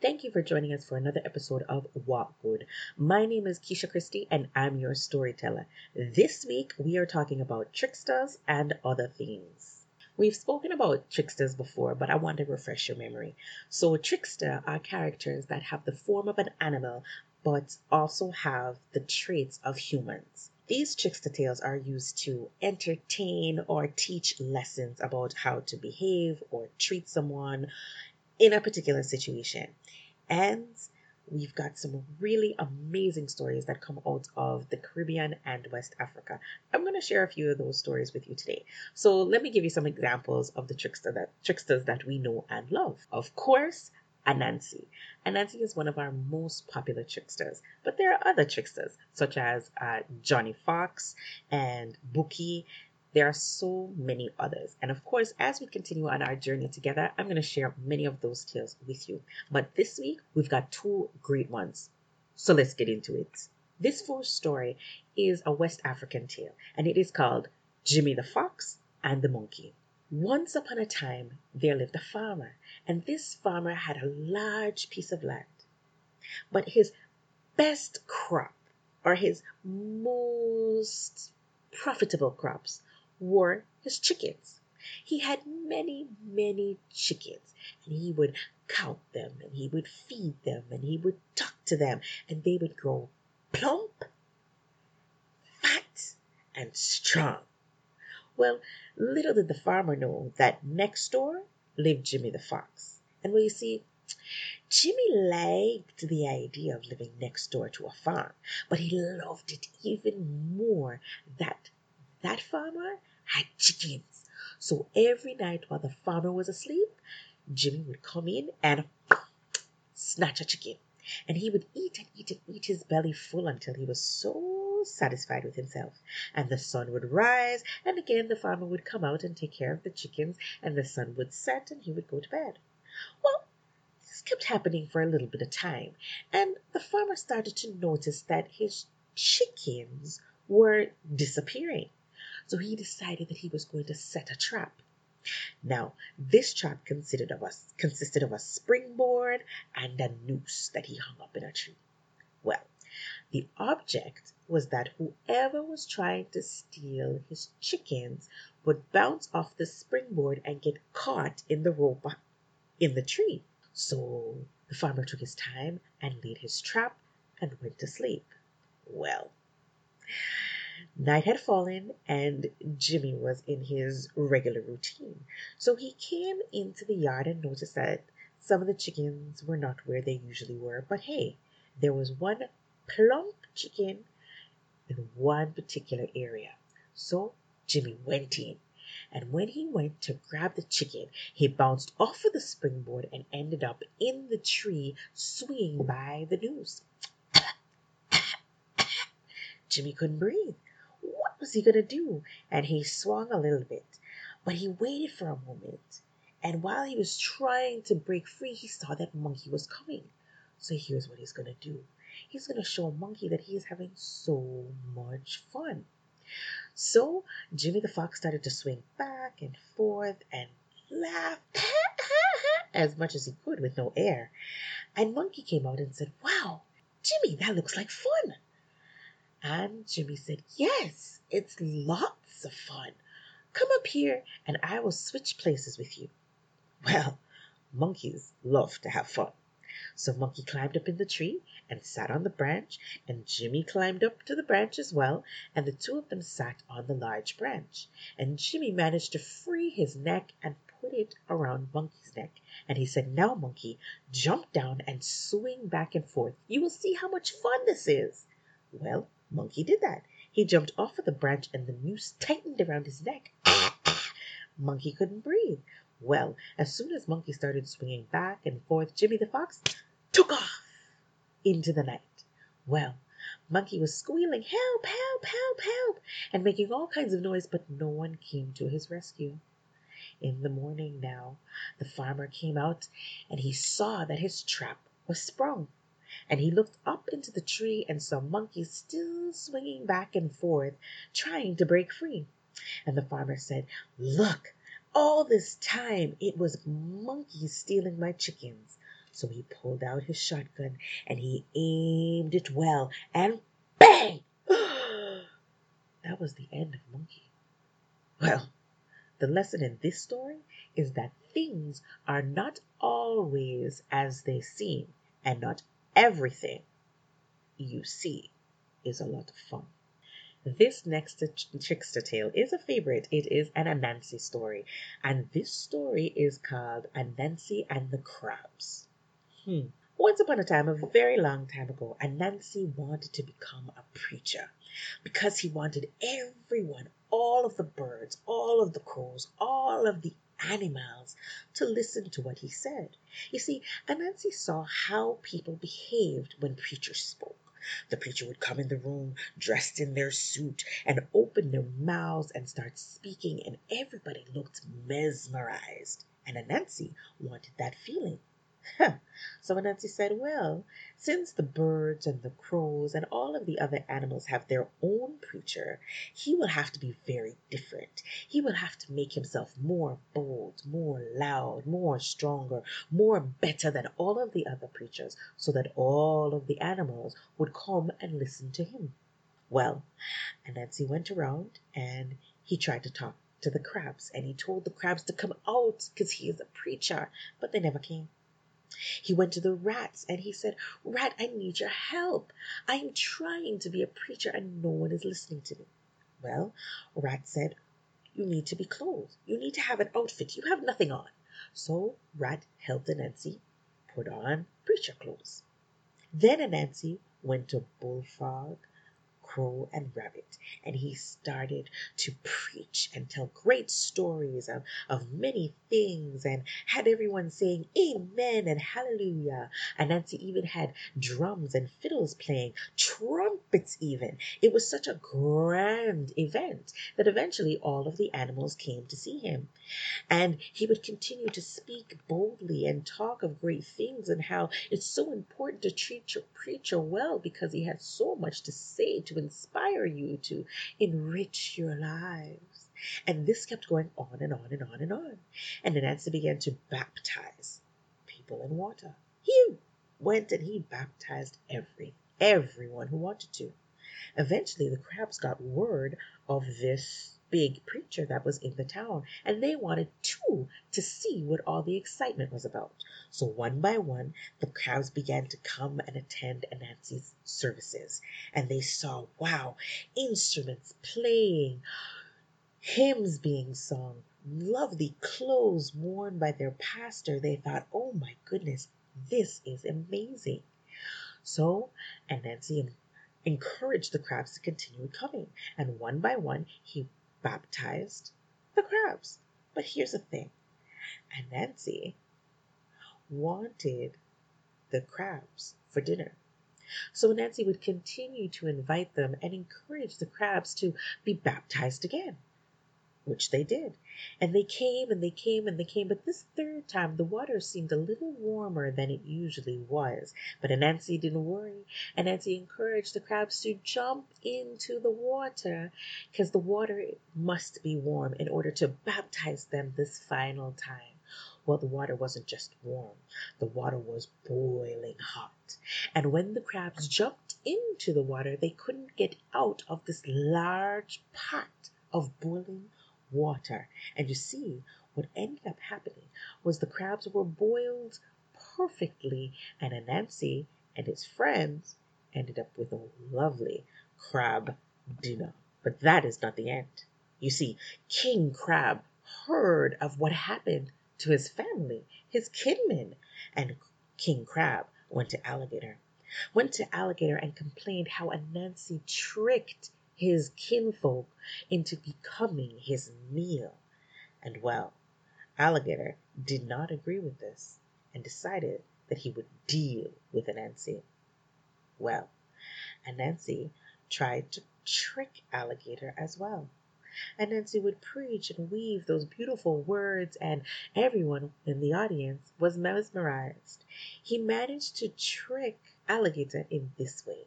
Thank you for joining us for another episode of What Good. My name is Keisha Christie and I'm your storyteller. This week we are talking about tricksters and other things. We've spoken about tricksters before, but I want to refresh your memory. So, trickster are characters that have the form of an animal but also have the traits of humans. These trickster tales are used to entertain or teach lessons about how to behave or treat someone in a particular situation. And we've got some really amazing stories that come out of the Caribbean and West Africa. I'm going to share a few of those stories with you today. So let me give you some examples of the trickster that, tricksters that we know and love. Of course, Anansi. Anansi is one of our most popular tricksters, but there are other tricksters such as uh, Johnny Fox and Bouki there are so many others. And of course, as we continue on our journey together, I'm going to share many of those tales with you. But this week, we've got two great ones. So let's get into it. This first story is a West African tale, and it is called Jimmy the Fox and the Monkey. Once upon a time, there lived a farmer, and this farmer had a large piece of land. But his best crop, or his most profitable crops, were his chickens. He had many, many chickens, and he would count them, and he would feed them, and he would talk to them, and they would grow plump, fat, and strong. Well, little did the farmer know that next door lived Jimmy the Fox. And well, you see, Jimmy liked the idea of living next door to a farm, but he loved it even more that that farmer had chickens. So every night while the farmer was asleep, Jimmy would come in and snatch a chicken. And he would eat and eat and eat his belly full until he was so satisfied with himself. And the sun would rise, and again the farmer would come out and take care of the chickens, and the sun would set, and he would go to bed. Well, this kept happening for a little bit of time, and the farmer started to notice that his chickens were disappearing. So he decided that he was going to set a trap. Now, this trap consisted of a, consisted of a springboard and a noose that he hung up in a tree. Well, the object was that whoever was trying to steal his chickens would bounce off the springboard and get caught in the rope in the tree. So the farmer took his time and laid his trap and went to sleep. Well, Night had fallen, and Jimmy was in his regular routine. So he came into the yard and noticed that some of the chickens were not where they usually were. But hey, there was one plump chicken in one particular area. So Jimmy went in. And when he went to grab the chicken, he bounced off of the springboard and ended up in the tree swinging by the noose. Jimmy couldn't breathe was he going to do? And he swung a little bit, but he waited for a moment. And while he was trying to break free, he saw that Monkey was coming. So here's what he's going to do he's going to show Monkey that he is having so much fun. So Jimmy the Fox started to swing back and forth and laugh as much as he could with no air. And Monkey came out and said, Wow, Jimmy, that looks like fun. And Jimmy said, Yes, it's lots of fun. Come up here and I will switch places with you. Well, monkeys love to have fun. So Monkey climbed up in the tree and sat on the branch, and Jimmy climbed up to the branch as well, and the two of them sat on the large branch. And Jimmy managed to free his neck and put it around Monkey's neck. And he said, Now, Monkey, jump down and swing back and forth. You will see how much fun this is. Well, Monkey did that. He jumped off of the branch and the noose tightened around his neck. Monkey couldn't breathe. Well, as soon as Monkey started swinging back and forth, Jimmy the Fox took off into the night. Well, Monkey was squealing, Help, help, help, help, and making all kinds of noise, but no one came to his rescue. In the morning now the farmer came out and he saw that his trap was sprung, and he looked up into the tree and saw Monkey still swinging back and forth, trying to break free. And the farmer said, Look, all this time it was Monkey stealing my chickens. So he pulled out his shotgun and he aimed it well, and bang! that was the end of Monkey. Well, the lesson in this story is that things are not always as they seem, and not everything you see is a lot of fun. This next trickster tale is a favorite. It is an Anansi story, and this story is called Anansi and the Crabs. Hmm. Once upon a time, a very long time ago, Anansi wanted to become a preacher because he wanted everyone, all of the birds, all of the crows, all of the animals to listen to what he said. You see, Anansi saw how people behaved when preachers spoke. The preacher would come in the room dressed in their suit and open their mouths and start speaking, and everybody looked mesmerized. And Anansi wanted that feeling. So Anansi said, Well, since the birds and the crows and all of the other animals have their own preacher, he will have to be very different. He will have to make himself more bold, more loud, more stronger, more better than all of the other preachers, so that all of the animals would come and listen to him. Well, Anansi went around and he tried to talk to the crabs and he told the crabs to come out because he is a preacher, but they never came. He went to the rats and he said, Rat, I need your help. I am trying to be a preacher and no one is listening to me. Well, Rat said, You need to be clothed. You need to have an outfit. You have nothing on. So Rat helped Anansi put on preacher clothes. Then Anansi went to Bullfrog, Crow, and Rabbit, and he started to preach and tell great stories of, of many things and had everyone saying Amen and Hallelujah. And Nancy even had drums and fiddles playing, trumpets even. It was such a grand event that eventually all of the animals came to see him. And he would continue to speak boldly and talk of great things and how it's so important to treat your preacher well because he has so much to say to inspire you to enrich your lives. And this kept going on and on and on and on. And Anansi began to baptize people in water. He went and he baptized every everyone who wanted to. Eventually the crabs got word of this big preacher that was in the town, and they wanted too to see what all the excitement was about. So one by one the crabs began to come and attend Anansi's services, and they saw, wow, instruments playing, hymns being sung, lovely clothes worn by their pastor. They thought, oh my goodness, this is amazing. So Anansi encouraged the crabs to continue coming, and one by one he baptized the crabs. But here's the thing Anansi wanted the crabs for dinner. So Nancy would continue to invite them and encourage the crabs to be baptized again which they did. And they came and they came and they came, but this third time the water seemed a little warmer than it usually was. But Anansi didn't worry. Anansi encouraged the crabs to jump into the water because the water must be warm in order to baptize them this final time. Well, the water wasn't just warm, the water was boiling hot. And when the crabs jumped into the water, they couldn't get out of this large pot of boiling water. And you see, what ended up happening was the crabs were boiled perfectly, and Anansi and his friends ended up with a lovely crab dinner. But that is not the end. You see, King Crab heard of what happened to his family, his kinmen, and King Crab went to Alligator. Went to Alligator and complained how Anansi tricked his kinfolk into becoming his meal. And well, Alligator did not agree with this and decided that he would deal with Anansi. Well, Anansi tried to trick Alligator as well. Anansi would preach and weave those beautiful words, and everyone in the audience was mesmerized. He managed to trick Alligator in this way.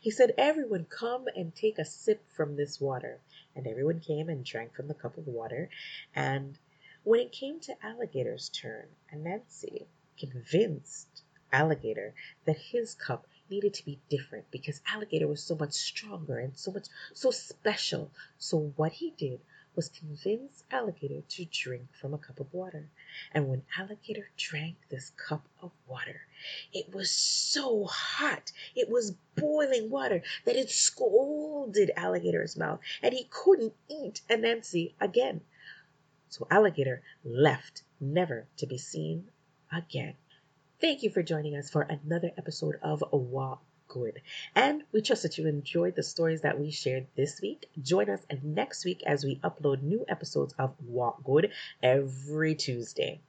He said, Everyone come and take a sip from this water. And everyone came and drank from the cup of water. And when it came to Alligator's turn, Anansi convinced Alligator that his cup needed to be different because alligator was so much stronger and so much so special. So what he did was convince alligator to drink from a cup of water. And when alligator drank this cup of water, it was so hot, it was boiling water, that it scalded alligator's mouth and he couldn't eat Anansi again. So alligator left, never to be seen again. Thank you for joining us for another episode of Wa Good. And we trust that you enjoyed the stories that we shared this week. Join us next week as we upload new episodes of Wa Good every Tuesday.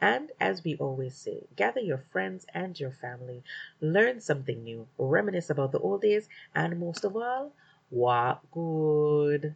And as we always say, gather your friends and your family, learn something new, reminisce about the old days, and most of all, Wa Good.